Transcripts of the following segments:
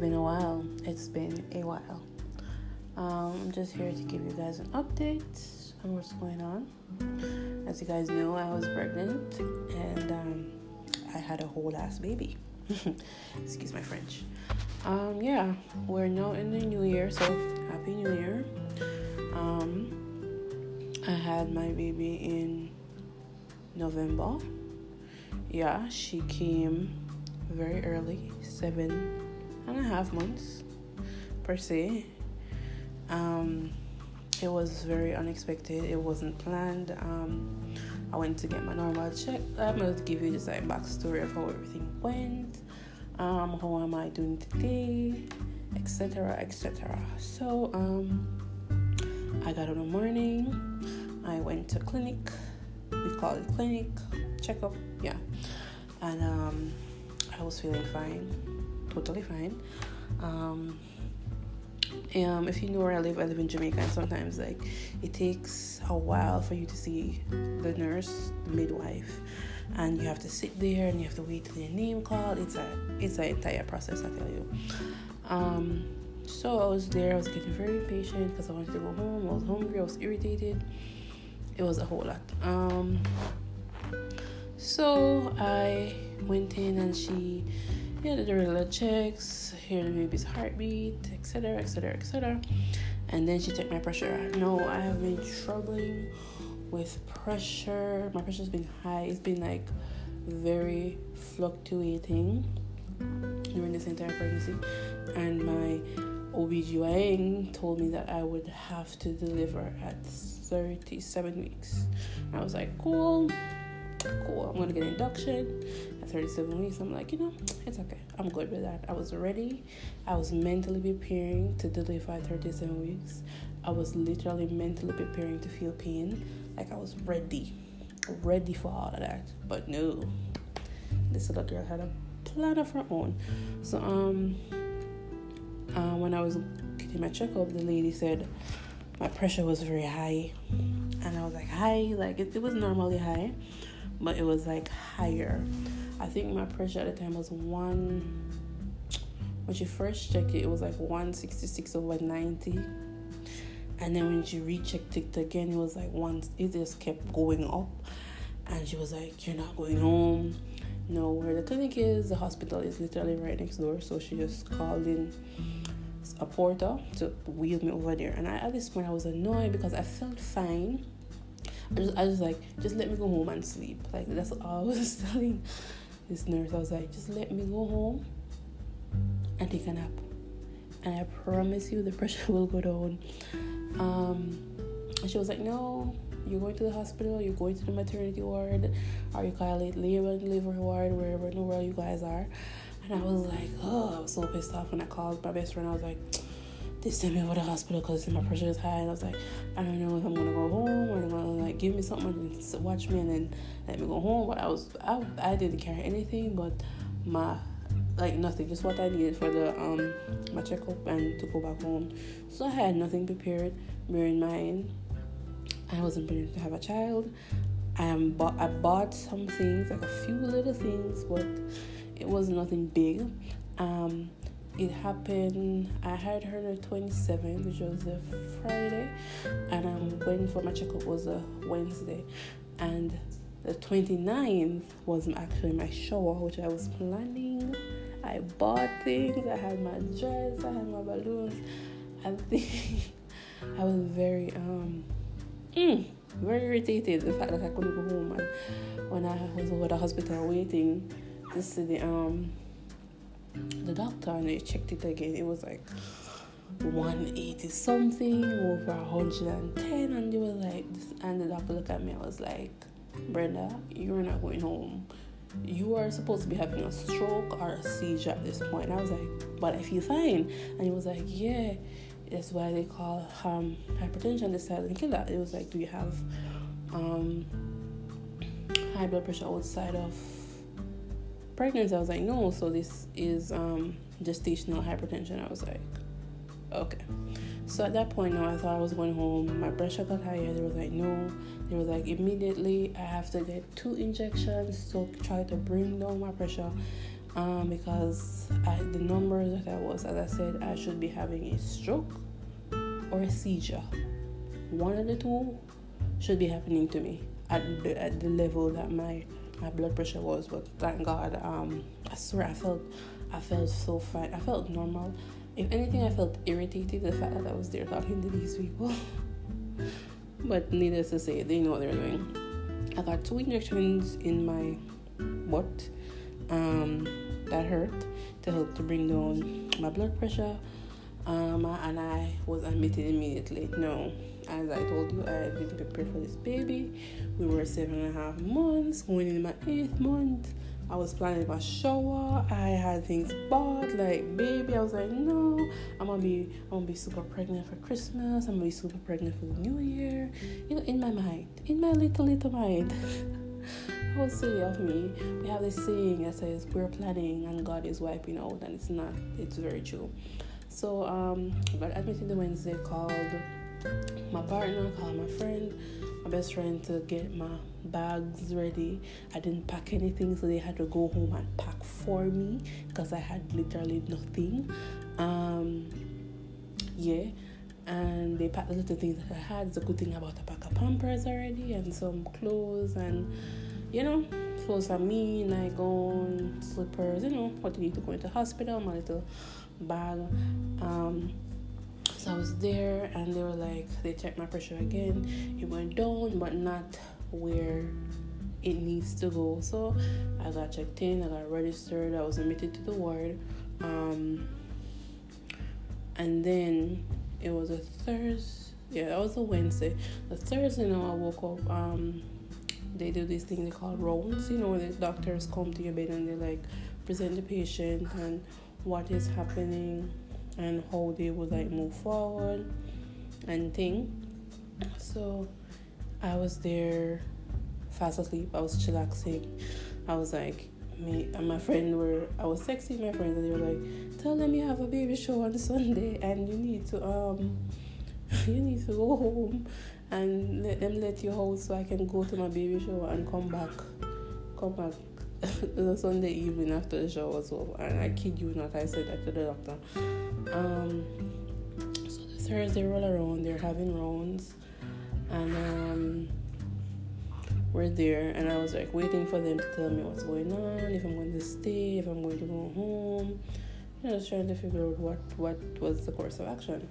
been a while. It's been a while. Um, I'm just here to give you guys an update on what's going on. As you guys know, I was pregnant and um, I had a whole ass baby. Excuse my French. Um, yeah, we're now in the new year, so happy new year. Um, I had my baby in November. Yeah, she came very early, seven and a half months per se. Um, it was very unexpected. It wasn't planned. Um, I went to get my normal check. I'm going to give you just like backstory of how everything went. Um, how am I doing today, etc., etc. So, um, I got in the morning. I went to clinic. We call it clinic checkup. Yeah, and um, I was feeling fine, totally fine. Um, um, if you know where I live, I live in Jamaica, and sometimes like it takes a while for you to see the nurse, the midwife, and you have to sit there and you have to wait till your name called. It's a it's an entire process, I tell you. Um, so I was there. I was getting very impatient because I wanted to go home. I was hungry. I was irritated. It was a whole lot. Um, so I went in and she yeah, did the regular checks, hear the baby's heartbeat, etc., etc., etc. And then she checked my pressure. No, I have been struggling with pressure. My pressure's been high. It's been like very fluctuating during this entire pregnancy. And my OBGYN told me that I would have to deliver at 37 weeks. I was like, cool, cool. I'm gonna get induction at 37 weeks, I'm like, you know, it's okay. I'm good with that. I was ready. I was mentally preparing to deliver at 37 weeks. I was literally mentally preparing to feel pain. Like I was ready, ready for all of that. But no, this little girl had a plan of her own. So, um, uh, when I was getting my checkup, the lady said my pressure was very high. And I was like, high? Like, it, it was normally high, but it was like higher. I think my pressure at the time was one. When she first checked it, it was like 166 over 90. And then when she rechecked it again, it was like one. It just kept going up. And she was like, "You're not going home." No, where the clinic is, the hospital is literally right next door. So she just called in a porter to wheel me over there. And I, at this point, I was annoyed because I felt fine. I just, I was like, just let me go home and sleep. Like that's all I was telling this nurse, I was like, just let me go home and take a nap. And I promise you the pressure will go down. Um, and she was like, no, you're going to the hospital, you're going to the maternity ward, or you call it labor delivery ward, wherever in the world you guys are. And I was like, oh, I was so pissed off when I called my best friend. I was like, they sent me over to the hospital because my pressure is high. And I was like, I don't know if I'm gonna go home or they're gonna like give me something and watch me and then let me go home. But I was, I, I didn't carry anything but my like nothing, just what I needed for the um my checkup and to go back home. So I had nothing prepared. Bear in mind, I wasn't prepared to have a child. I am bought, I bought some things, like a few little things, but it was nothing big. Um, it happened i had her the 27th which was a friday and i'm waiting for my checkup was a wednesday. And the 29th was actually my shower which i was planning. I bought things i had my dress i had my balloons. I think i was very um mm, very irritated the fact that i couldn't go home. And when i was over the hospital waiting to see the um the doctor and they checked it again. It was like 180 something over 110, and they were like, and the doctor looked at me. I was like, Brenda, you're not going home. You are supposed to be having a stroke or a seizure at this point. And I was like, but I feel fine. And he was like, yeah, that's why they call um, hypertension the silent killer. It was like, do you have um, high blood pressure outside of pregnancy? I was like, no. So this is um, gestational hypertension. I was like, okay. So at that point, now I thought I was going home. My pressure got higher. They was like, no. They was like, immediately I have to get two injections to try to bring down my pressure. um, because I, the numbers that I was, as I said, I should be having a stroke or a seizure. One of the two should be happening to me at the, at the level that my my blood pressure was. But thank God, um, I swear I felt I felt so fine. I felt normal. If anything, I felt irritated the fact that I was there talking to these people. but needless to say, they know what they're doing. I got two injections in my butt um, that hurt to help to bring down my blood pressure. Um, and I was admitted immediately. No, as I told you, I didn't prepare for this baby. We were seven and a half months, going in my eighth month. I was planning my shower. I had things bought, like baby. I was like, no, I'm gonna be, I'm gonna be super pregnant for Christmas. I'm gonna be super pregnant for the New Year. You know, in my mind, in my little little mind. How silly of me. We have this saying that says we're planning and God is wiping out, and it's not. It's very true. So um, but I admitted the Wednesday. Called my partner, called my friend, my best friend to get my bags ready. I didn't pack anything, so they had to go home and pack for me because I had literally nothing. Um, yeah, and they packed the little things that I had. It's a good thing about a pack of pampers already and some clothes and you know clothes for me, nightgown, slippers. You know what you need to go into hospital. My little bag. Um, so I was there, and they were like, they checked my pressure again. It went down, but not where it needs to go. So I got checked in, I got registered, I was admitted to the ward. Um, and then it was a Thursday. Yeah, that was a Wednesday. The Thursday now I woke up. Um, they do this thing they call rounds. You know, where the doctors come to your bed and they like present the patient and what is happening and how they would like move forward and thing. So I was there fast asleep. I was chillaxing. I was like, me and my friend were I was texting my friends and they were like, tell them you have a baby show on Sunday and you need to um you need to go home and let them let you out so I can go to my baby show and come back come back the Sunday evening after the show was over and I kid you not I said that to the doctor. Um so the Thursday roll around, they're having rounds and um we're there and I was like waiting for them to tell me what's going on, if I'm going to stay, if I'm going to go home. You know, just trying to figure out what what was the course of action.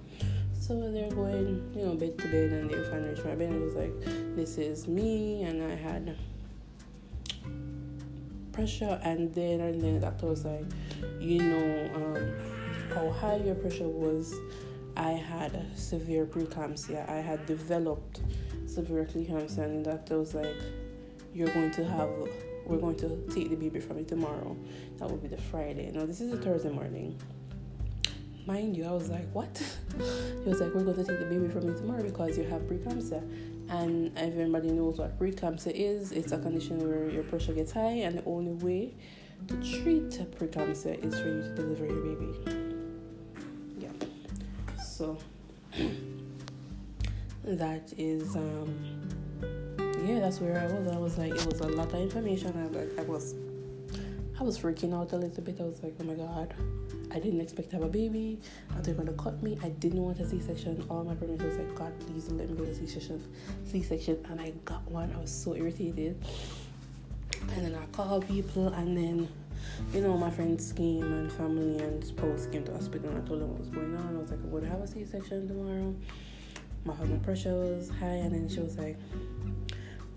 So they're going, you know, bed to bed and they finally reach my bed and it was like, This is me and I had pressure and then and then the doctor was like, you know, um, how high your pressure was I had severe preeclampsia. I had developed severe preeclampsia, and the doctor was like, "You're going to have, we're going to take the baby from you tomorrow. That will be the Friday. Now this is a Thursday morning. Mind you, I was like, what? he was like, we're going to take the baby from you tomorrow because you have preeclampsia. And everybody knows what preeclampsia is. It's a condition where your pressure gets high, and the only way to treat preeclampsia is for you to deliver your baby Yeah. so that is um yeah that's where i was i was like it was a lot of information i was like i was i was freaking out a little bit. I was like oh my god. I didn't expect to have a baby. Are they gonna cut me? I didn't want a c-section. All my parents was like god please let me get a c-section c-section. And i got one. I was so irritated. And then i called people. And then you know, my friends came and family and spouse came to the hospital. And I told them what was going on. I was like, I'm to have a C section tomorrow. My husband pressure was high. And then she was like,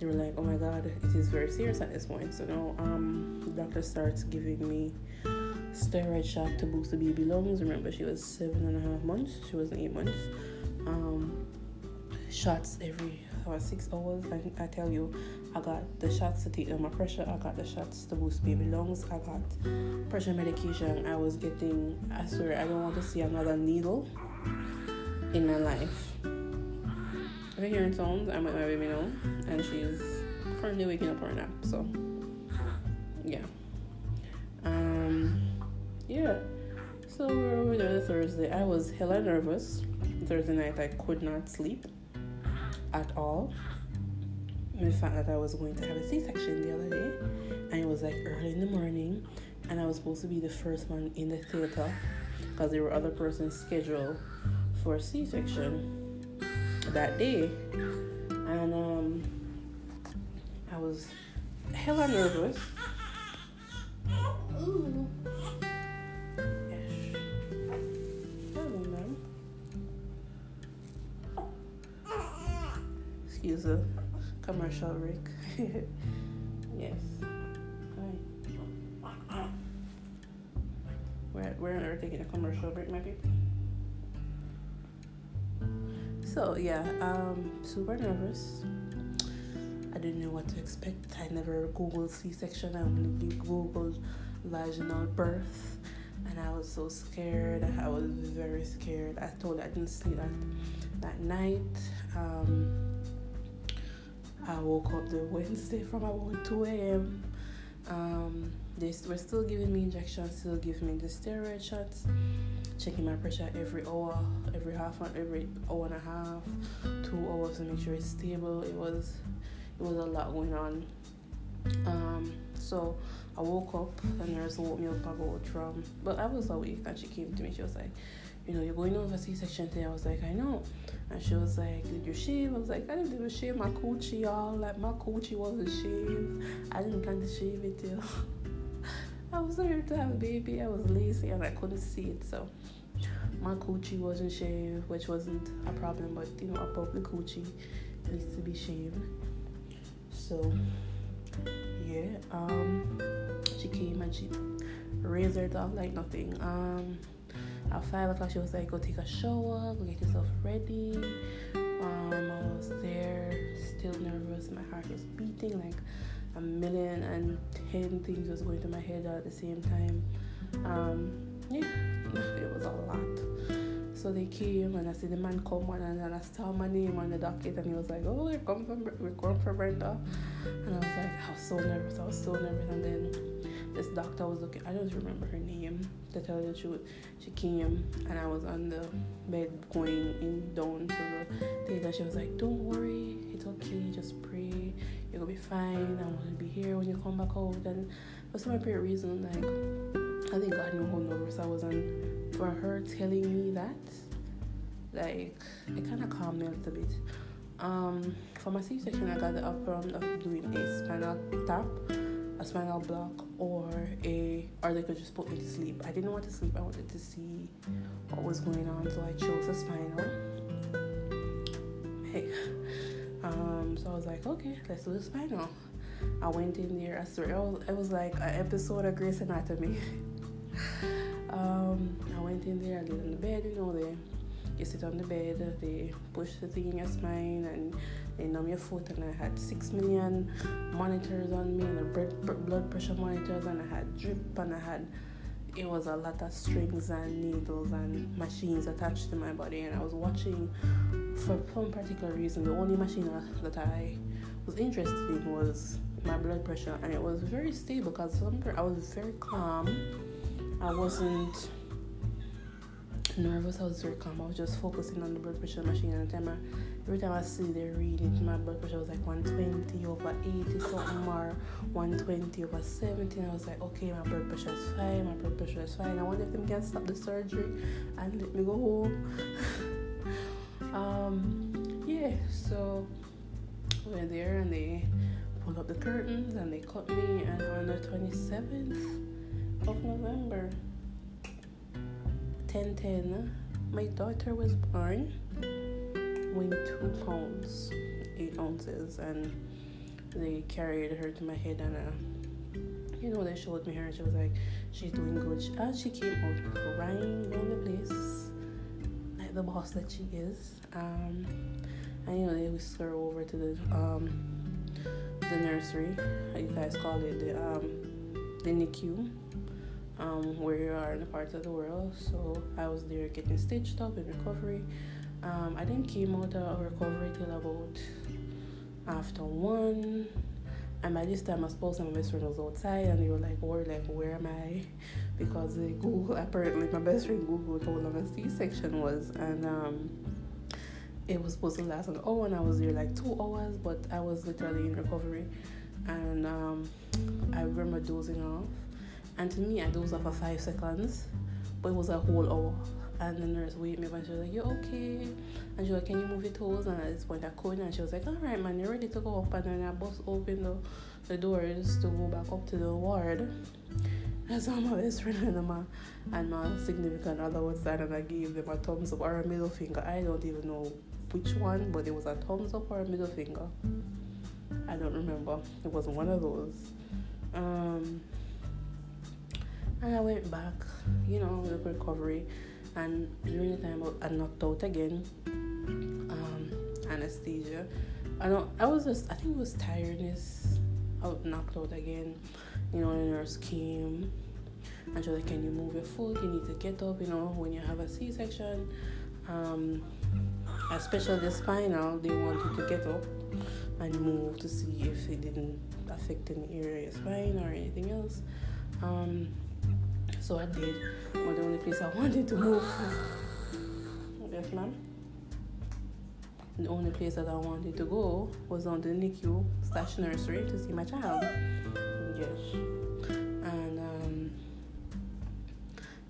they were like, oh my god, it is very serious at this point. So now um, the doctor starts giving me steroid shot to boost the baby lungs. Remember, she was seven and a half months. She wasn't eight months. Um, shots every about six hours. I, I tell you, I got the shots to take down my pressure. I got the shots to boost baby lungs. I got pressure medication. I was getting. I swear, I don't want to see another needle in my life. You're hearing sounds, I'm with my baby now, and she's currently waking up for a nap. So, yeah. Um, yeah. So we were over there Thursday. I was hella nervous. Thursday night, I could not sleep at all the fact that I was going to have a C-section the other day, and it was like early in the morning, and I was supposed to be the first one in the theater because there were other persons scheduled for C section that day, and um, I was hella nervous. Excuse the commercial break. yes. Hi. We're, we're taking a commercial break, my people. So yeah, um, super nervous. I didn't know what to expect. I never googled C-section. I only googled vaginal birth, and I was so scared. I was very scared. I told I didn't sleep that that night. Um, I woke up the Wednesday from about 2 a.m. Um, they were still giving me injections, still giving me the steroid shots, checking my pressure every hour, every half an every hour and a half, two hours to make sure it's stable. It was it was a lot going on. Um, so I woke up, and the nurse woke me up about from, but I was awake and she came to me. She was like, you know, you're going over C-section today. I was like, I know. And she was like, did you shave? I was like, I didn't even shave my coochie, y'all. Like my coochie wasn't shaved. I didn't plan to shave it till. I was ready to have a baby. I was lazy and I couldn't see it, so my coochie wasn't shaved, which wasn't a problem. But you know, a the coochie needs to be shaved. So yeah, um, she came and she her dog like nothing. Um, at five o'clock, she was like, "Go take a shower, go get yourself ready." Um, I was there, still nervous. My heart was beating like a million and ten things was going through my head at the same time. Um, yeah, it was a lot. So they came and I see the man come on and, and I saw my name on the docket and he was like, Oh, we're coming from we're going for Brenda and I was like, I was so nervous, I was so nervous and then this doctor was looking I don't remember her name to tell you the truth. She came and I was on the bed going in down to the theater. She was like, Don't worry, it's okay, just pray, you're gonna be fine, I'm gonna be here when you come back out and for some apparent reason like I think God knew how nervous I was and for her telling me that, like, it kind of calmed me a little bit. Um, for my C-section, I got the option of doing a spinal tap, a spinal block, or a, or they could just put me to sleep. I didn't want to sleep. I wanted to see what was going on, so I chose a spinal. Hey, um, so I was like, okay, let's do the spinal. I went in there. I swear, it was, it was like an episode of Grey's Anatomy. Um, I went in there, I laid on the bed, you know, they you sit on the bed, they push the thing in your spine and they numb your foot and I had six million monitors on me and blood pressure monitors and I had drip and I had it was a lot of strings and needles and machines attached to my body and I was watching for some particular reason the only machine that I was interested in was my blood pressure and it was very stable because I was very calm I wasn't nervous. I was very calm. I was just focusing on the blood pressure machine. And the time I, every time I see the reading, it, my blood pressure was like 120 over 80 something or 120 over 70. And I was like, okay, my blood pressure is fine. My blood pressure is fine. I wonder if them can stop the surgery and let me go home. um, yeah. So we're there and they pulled up the curtains and they cut me. And on the 27th of November 1010, my daughter was born weighing two pounds, eight ounces, and they carried her to my head and uh, you know they showed me her and she was like she's doing good she came out crying down the place like the boss that she is um and you know they whisked her over to the um the nursery you guys call it the um the NICU um, where you are in the parts of the world. So I was there getting stitched up in recovery. Um, I didn't came out of recovery till about after one. And by this time, my spouse and my best friend was outside, and they were like, "Where, like, where am I?" Because they Google apparently my best friend Googled how long a C-section was, and um, it was supposed to last an hour, and I was there like two hours, but I was literally in recovery, and um, I remember dozing off And to me, I dozed off for five seconds, but it was a whole hour. And the nurse waited me up and she was like, You okay? And she was like, Can you move your toes? And at this point, I couldn't. And she was like, All right, man, you're ready to go up. And then I bust open the, the doors to go back up to the ward. I saw my best friend and my, and my significant other was there, and I gave them a thumbs up or a middle finger. I don't even know which one, but it was a thumbs up or a middle finger. I don't remember. It was one of those. Um, and I went back, you know, with recovery. And during the time I knocked out again, um, anesthesia. I don't. I was just. I think it was tiredness. I was knocked out again. You know, the nurse came and she was like, "Can you move your foot? You need to get up. You know, when you have a C-section, um, especially the spinal, they want you to get up and move to see if it didn't affect any area of spine or anything else." Um, so I did. But the only place I wanted to move. Yes, ma'am. The only place that I wanted to go was on the NICU slash nursery to see my child. Yes. And um,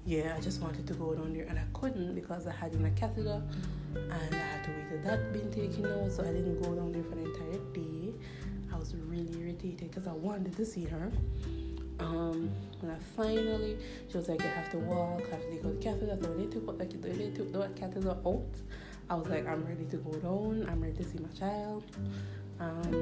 yeah, I just wanted to go down there and I couldn't because I had in a catheter and I had to wait till that being taken out, so I didn't go down there for the entire day. I was really irritated because I wanted to see her. Um, when I finally, she was like, "You have to walk, I have to take out the catheter." So when they took, like, they took the catheter out, I was like, "I'm ready to go down. I'm ready to see my child." Um,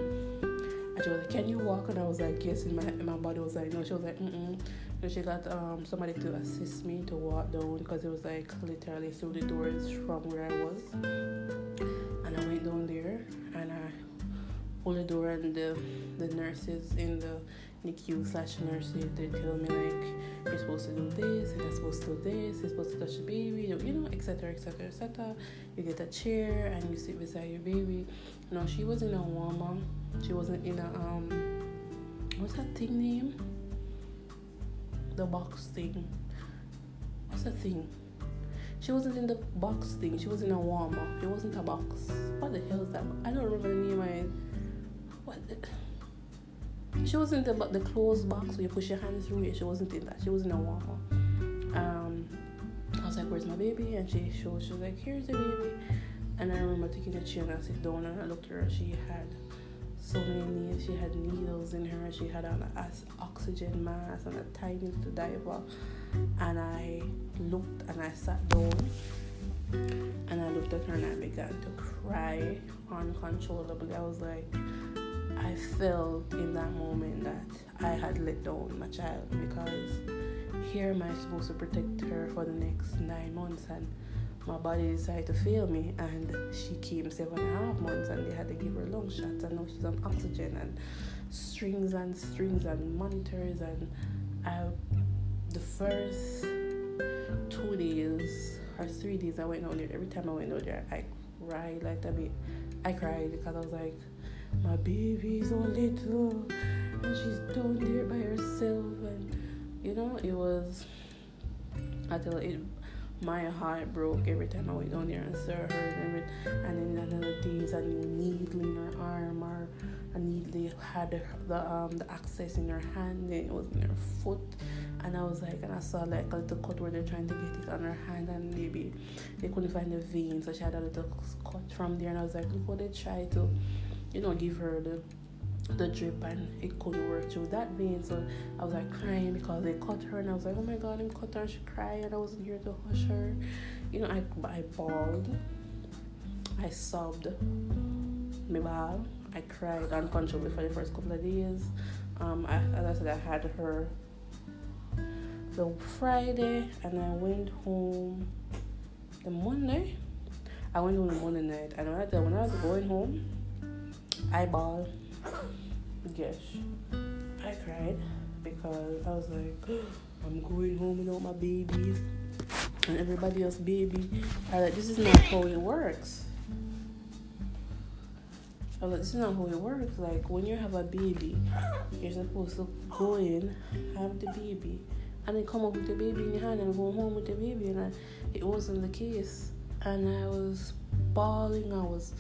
and she was like, "Can you walk?" And I was like, "Yes." And my and my body was like, "No." She was like, "Mm." And she got um somebody to assist me to walk down because it was like literally through the doors from where I was. And I went down there and I opened the door and the the nurses in the NICU slash nurses they tell me like you're supposed to do this you're supposed to do this, you're supposed to touch the baby, you know, etc. etc. etc. You get a chair and you sit beside your baby. No, she was in a warmer. She wasn't in a um what's that thing name? The box thing. What's that thing? She wasn't in the box thing. She was in a warmer. It wasn't a box. What the hell is that? I don't remember the name it. What? The, she wasn't the the closed box where you push your hand through it. She wasn't in that. She was in a warmer. Um, I was like, "Where's my baby?" And she showed. She was like, "Here's the baby." And I remember taking a chair and I sit down and I looked at her. She had so many needles. She had needles in her. She had an oxygen mask and a tiny little diaper. And I looked and I sat down and I looked at her and I began to cry uncontrollably. I was like, I felt in that moment that I had let down my child because here am I supposed to protect her for the next nine months and my body decided to fail me and she came seven and a half months and they had to give her lung shots and now she's on oxygen and strings and strings and monitors and I the first two days or three days I went out there every time I went out there I cried like a bit I cried because I was like my baby's so little and she's down there by herself and you know it was I tell it my heart broke every time I went down there and saw her and, and then another days a needle in her arm or a needle had the um the access in her hand and it was in her foot and I was like and I saw like a little cut where they're trying to get it on her hand and maybe they couldn't find the vein so she had a little cut from there and I was like what they try to you know give her the the drip and it couldn't work through that vein. So I was like crying because they cut her and I was like, oh my god, I'm cut her. She cried and I wasn't here to hush her. You know, I, I bawled. I sobbed. Me bawl. I cried uncontrollably for the first couple of days. Um, I, as I said, I had her the Friday and I went home the Monday. I went home the Monday night and when I, when I was going home, I bawled Yes, I cried because I was like, I'm going home without my babies and everybody else baby. I was like, this is not how it works. I was like, this is not how it works. Like when you have a baby, you're supposed to go in, have the baby, and then come up with the baby in your hand and go home with the baby. And I, it wasn't the case. And I was bawling. I was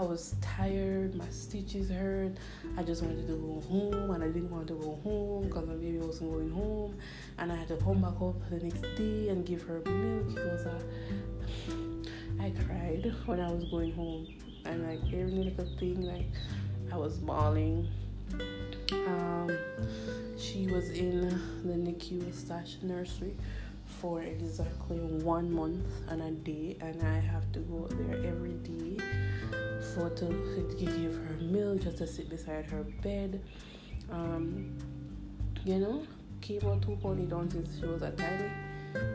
I was tired, my stitches hurt. I just wanted to go home, and I didn't want to go home because my baby wasn't going home, and I had to come back up the next day and give her milk. It was a, I cried when I was going home, and like every little thing, like I was bawling. Um, she was in the NICU slash nursery for exactly one month and a day, and I have to go there every day for to, give her milk, just to sit beside her bed. Um, you know, 2.0 down since she was a tiny,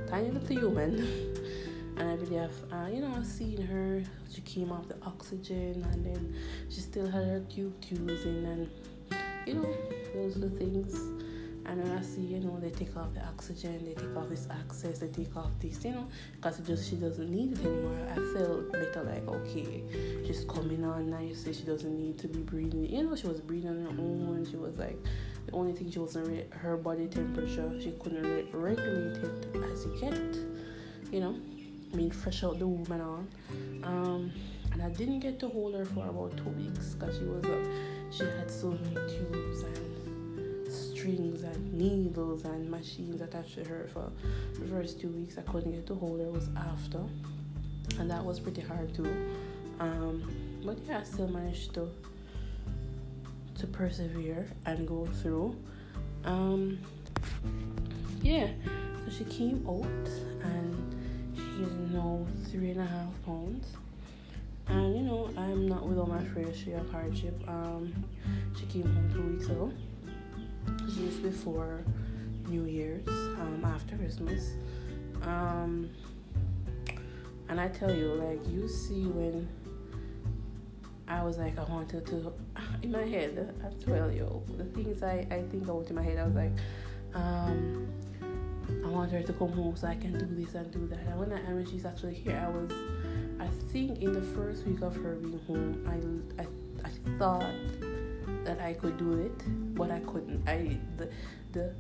tiny little human. and every day I've, uh, you know, I've seen her. She came off the oxygen, and then she still had her tube tubes in, and you know, those little things and then I see, you know, they take off the oxygen, they take off this access, they take off this, you know, because just she doesn't need it anymore. I felt better, like okay, she's coming on nicely. She doesn't need to be breathing. You know, she was breathing on her own. She was like the only thing she wasn't re- her body temperature. She couldn't re- regulate it as yet. You know, I mean, fresh out the womb and all. Um, and I didn't get to hold her for about two weeks because she was uh, she had so many tubes and strings and needles and machines attached to her for the first two weeks. I couldn't get to hold her. It was after, and that was pretty hard too. Um, but yeah, I still managed to to persevere and go through. Um, yeah, so she came out and she's now three and a half pounds. And you know, I'm not without my fair share of hardship. Um, she came home two weeks ago just before New Year's, um, after Christmas. Um, and I tell you, like, you see when I was like, I wanted to, in my head, I tell you, the things I, I think about in my head, I was like, um, I want her to come home so I can do this and do that. And when, I, and when she's actually here, I was, I think in the first week of her being home, I, I, I thought that I could do it, but I couldn't. I the the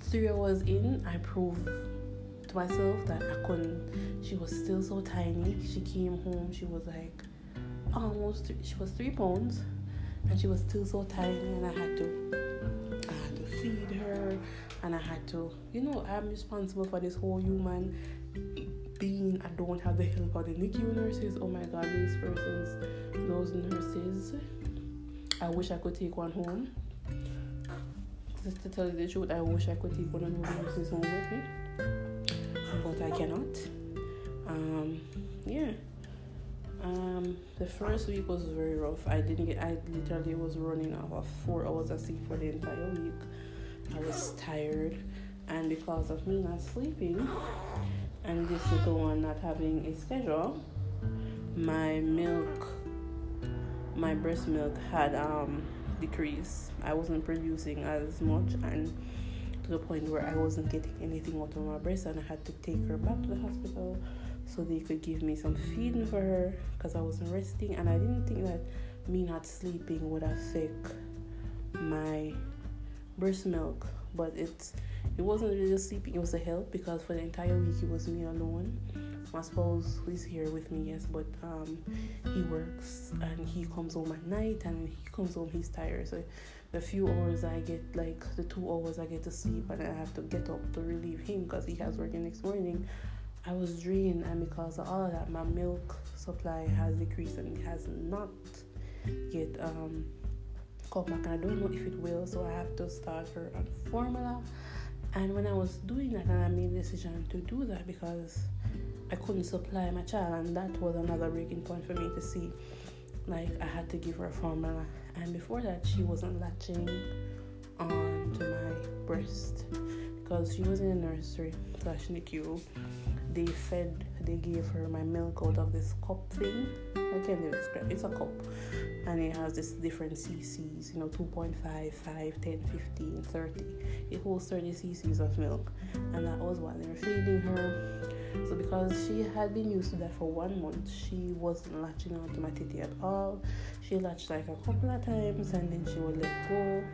three hours in, I proved to myself that I couldn't. She was still so tiny. She came home. She was like almost. She was three pounds, and she was still so tiny. And I had to, I had to feed her, and I had to. You know, I'm responsible for this whole human being. I don't have the help of the NICU nurses. Oh my God, those persons, those nurses I wish I could take one home. Just to tell you the truth, I wish I could take one of those nurses home with me, but I cannot. Um, yeah. Um, the first week was very rough. I didn't get. I literally was running out of four hours of sleep for the entire week. I was tired, and because of me not sleeping, and this little one not having a schedule, my milk my breast milk had um, decreased. I wasn't producing as much, and to the point where I wasn't getting anything out of my breast, and I had to take her back to the hospital so they could give me some feeding for her because I wasn't resting, and I didn't think that me not sleeping would affect my breast milk, but it's it wasn't really sleeping; it was a help because for the entire week it was me alone my spouse who is here with me, yes, but um, he works and he comes home at night and he comes home he's tired. So the few hours I get, like the two hours I get to sleep and I have to get up to relieve him because he has work the next morning. I was drained and because of all of that, my milk supply has decreased and has not yet um, come back. And I don't know if it will, so I have to start her on formula. And when I was doing that, and I made the decision to do that because I couldn't supply my child, and that was another breaking point for me to see. Like I had to give her formula, and before that, she wasn't latching on to my breast because she was in a nursery slash NICU. They fed, they gave her my milk out of this cup thing. I can't even describe. It's a cup, and it has this different cc's. You know, 2.5, 5, 10, 15, 30. It holds 30 cc's of milk, and that was what they were feeding her so because she had been used to that for one month, she wasn't latching onto my at all. She latched like a couple of times and then she would let go.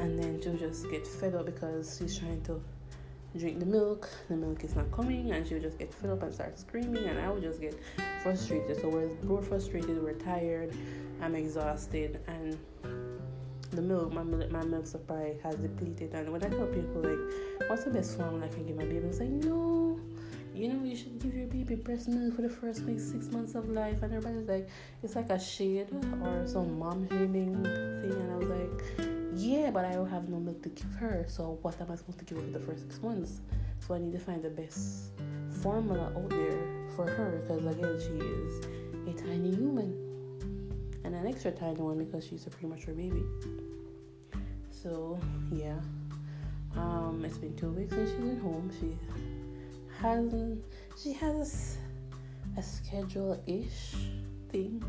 And then she'll just get fed up because she's trying to drink the milk, the milk is not coming, and she would just get fed up and start screaming, and I would just get frustrated. So we're frustrated, we're tired, I'm exhausted, and the milk, my milk, my milk supply has depleted. And when I tell people like, what's the best formula I can give my baby, it's like, no, you know, you should give your baby breast milk for the first like six months of life. And everybody's like, it's like a shade or some mom shaming thing. And I was like, yeah, but I don't have no milk to give her. So what am I supposed to give her for the first six months? So I need to find the best formula out there for her because again, she is a tiny human and an extra tiny one because she's a premature baby. So yeah, um, it's been two weeks since she's been home. She hasn't. She has a schedule ish thing,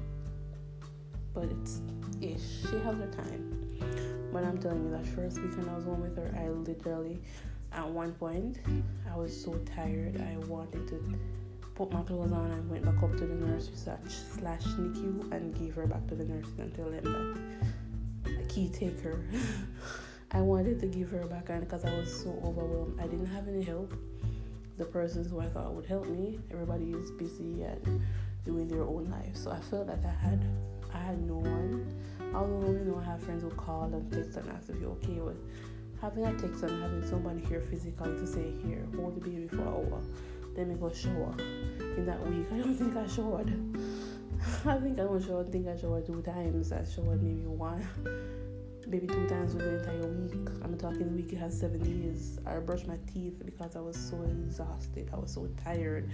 but it's ish. She has her time. But I'm telling you, that first weekend I was home with her, I literally, at one point, I was so tired. I wanted to put my clothes on and went back up to the nursery slash NICU and gave her back to the nurse and tell them that the key taker. I wanted to give her back and because I was so overwhelmed. I didn't have any help. The persons who I thought would help me, everybody is busy and doing their own life. So I felt like I had I had no one Although you know I have friends who call and text and ask if you're okay with having a text and having somebody here physically to say here hold the baby for an hour, then we go shower. In that week, I don't think I showered. I think I don't shower. I think I showered two times. I showered maybe one, maybe two times within the entire week. I'm talking the week it has seven days. I brushed my teeth because I was so exhausted. I was so tired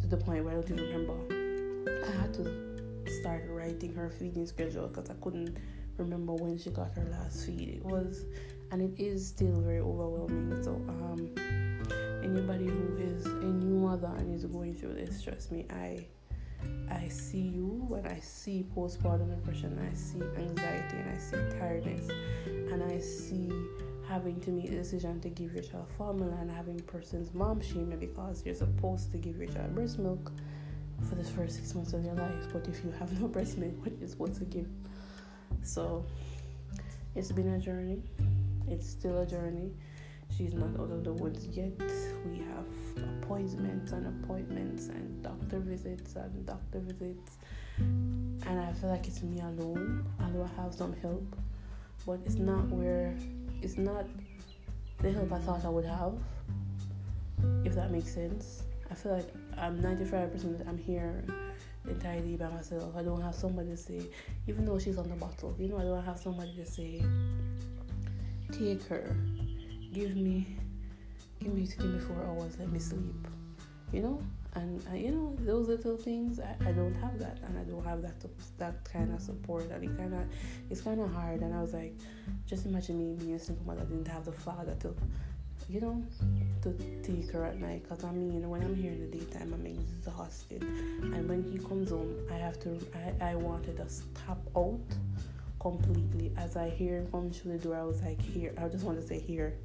to the point where I don't even remember. I had to start writing her feeding schedule because I couldn't remember when she got her last feed. It was, and it is still very overwhelming. So, um, anybody who is a new mother and is going through this, trust me, I, I see you when I see postpartum depression. I see anxiety and I see tiredness, and I see having to make a decision to give your child formula and having person's mom shame you because you're supposed to give your child breast milk for the first six months of their life. But if you have no breast milk, what is what to give? So it's been a journey. It's still a journey. She's not out of the woods yet. We have appointments and appointments and doctor visits and doctor visits. And I feel like it's me alone, although I have some help. But it's not where it's not the help I thought I would have, if that makes sense. I feel like I'm 95% I'm here entirely by myself. I don't have somebody to say, even though she's on the bottle, you know, I don't have somebody to say, take her, give me, give me, give me four hours, let me sleep, you know. And uh, you know those little things, I, I don't have that, and I don't have that that kind of support, and it kind of it's kind of hard. And I was like, just imagine me being a single mother, didn't have the father to you know, to take her at night. Cause I mean, when I'm here in the daytime, I'm exhausted, and when he comes home, I have to. I I wanted to stop out completely. As I hear him come through the door, I was like, here. I just want to say, here,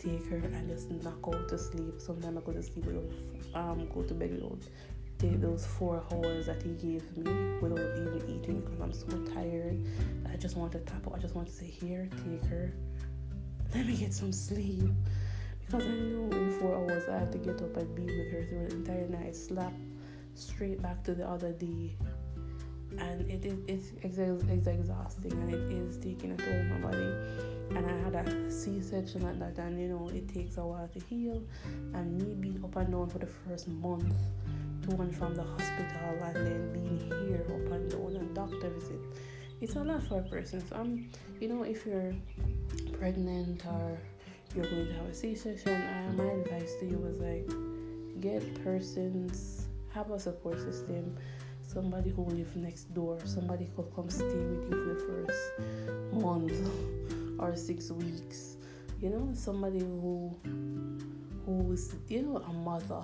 take her and just knock out to sleep. Sometimes I go to sleep without, um, go to bed without take those four hours that he gave me without even eating because I'm so tired. I just want to tap out. I just want to say, here, take her. Let me get some sleep. Because I know in four hours I have to get up and be with her through the entire night, slap straight back to the other day. And it is it's, it's, it's exhausting and it is taking a toll on my body. And I had a C section at that and you know it takes a while to heal. And me being up and down for the first month to and from the hospital and then being here up and down and doctor visit. It's a lot for a person. So I'm you know if you're pregnant or you're going to have a C-section, uh, my advice to you was like, get persons, have a support system, somebody who lives next door, somebody who come stay with you for the first month or six weeks. You know, somebody who who's you know a mother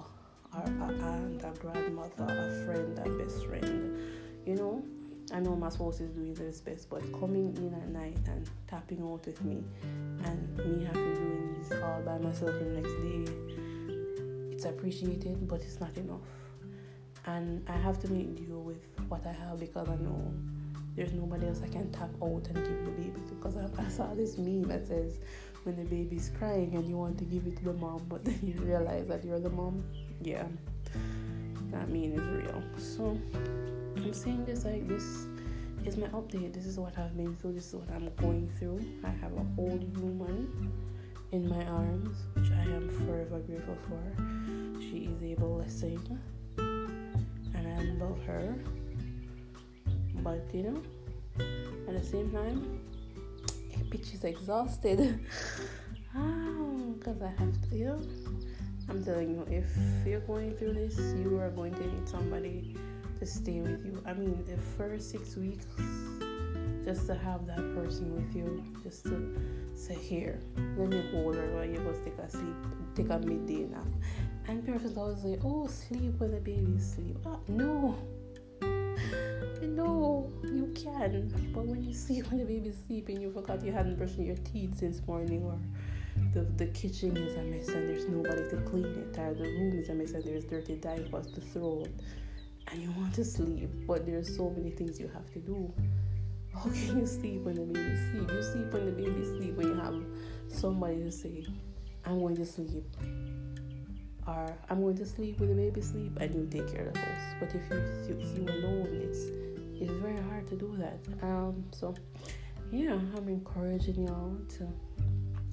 or a aunt, a grandmother, a friend, a best friend. You know, I know my spouse is doing his best, but coming in at night and tapping out with me and me having doing this all by myself the next day, it's appreciated, but it's not enough. And I have to make deal with what I have because I know there's nobody else I can tap out and give the baby to. Because I, I saw this meme that says when the baby's crying and you want to give it to the mom, but then you realize that you're the mom. Yeah, um, that meme is real. So I'm saying this like this is my update. This is what I've been through. This is what I'm going through. I have a whole human in my arms, which I am forever grateful for. She is able to sing, and I love her. But you know, at the same time, bitch is exhausted. because I have to, you know. I'm telling you, if you're going through this, you are going to need somebody to stay with you. I mean, the first six weeks, just to have that person with you, just to say, Here, let me hold her while you go take a sleep, take a midday nap. And people always say, Oh, sleep when the baby sleep. Ah, no. No, you can. But when you see when the baby's sleeping, you forgot you hadn't brushed your teeth since morning, or the, the kitchen is a mess and there's nobody to clean it, or the room is a mess and there's dirty diapers to throw and you want to sleep, but there's so many things you have to do. How can you sleep when the baby sleep? You sleep when the baby sleep when you have somebody to say, I'm going to sleep. Or I'm going to sleep when the baby sleep and you take care of the house. But if you if you alone, it's it's very hard to do that. Um so yeah, I'm encouraging y'all to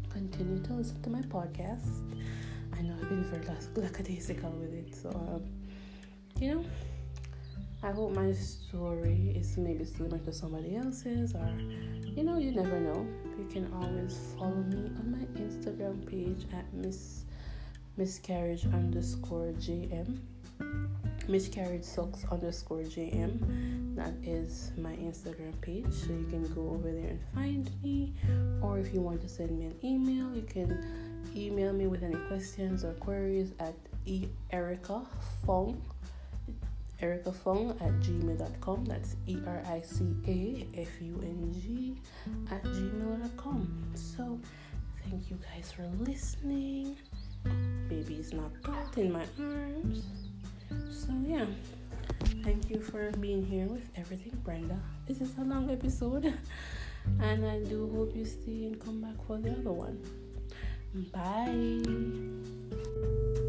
continue to listen to my podcast. I know I've been very lackadaisical with it, so um, you know I hope my story is maybe similar to somebody else's, or you know, you never know. You can always follow me on my Instagram page at Miss Miscarriage underscore JM. Miscarriage sucks underscore JM. Mm-hmm. That is my Instagram page, so you can go over there and find me. Or if you want to send me an email, you can email me with any questions or queries at e Erica Fung ericafung at gmail.com. That's E R I C A F U N G at gmail.com. So, thank you guys for listening. Baby's knocked out in my arms. So, yeah. Thank you for being here with everything, Brenda. This is a long episode, and I do hope you stay and come back for the other one. Bye.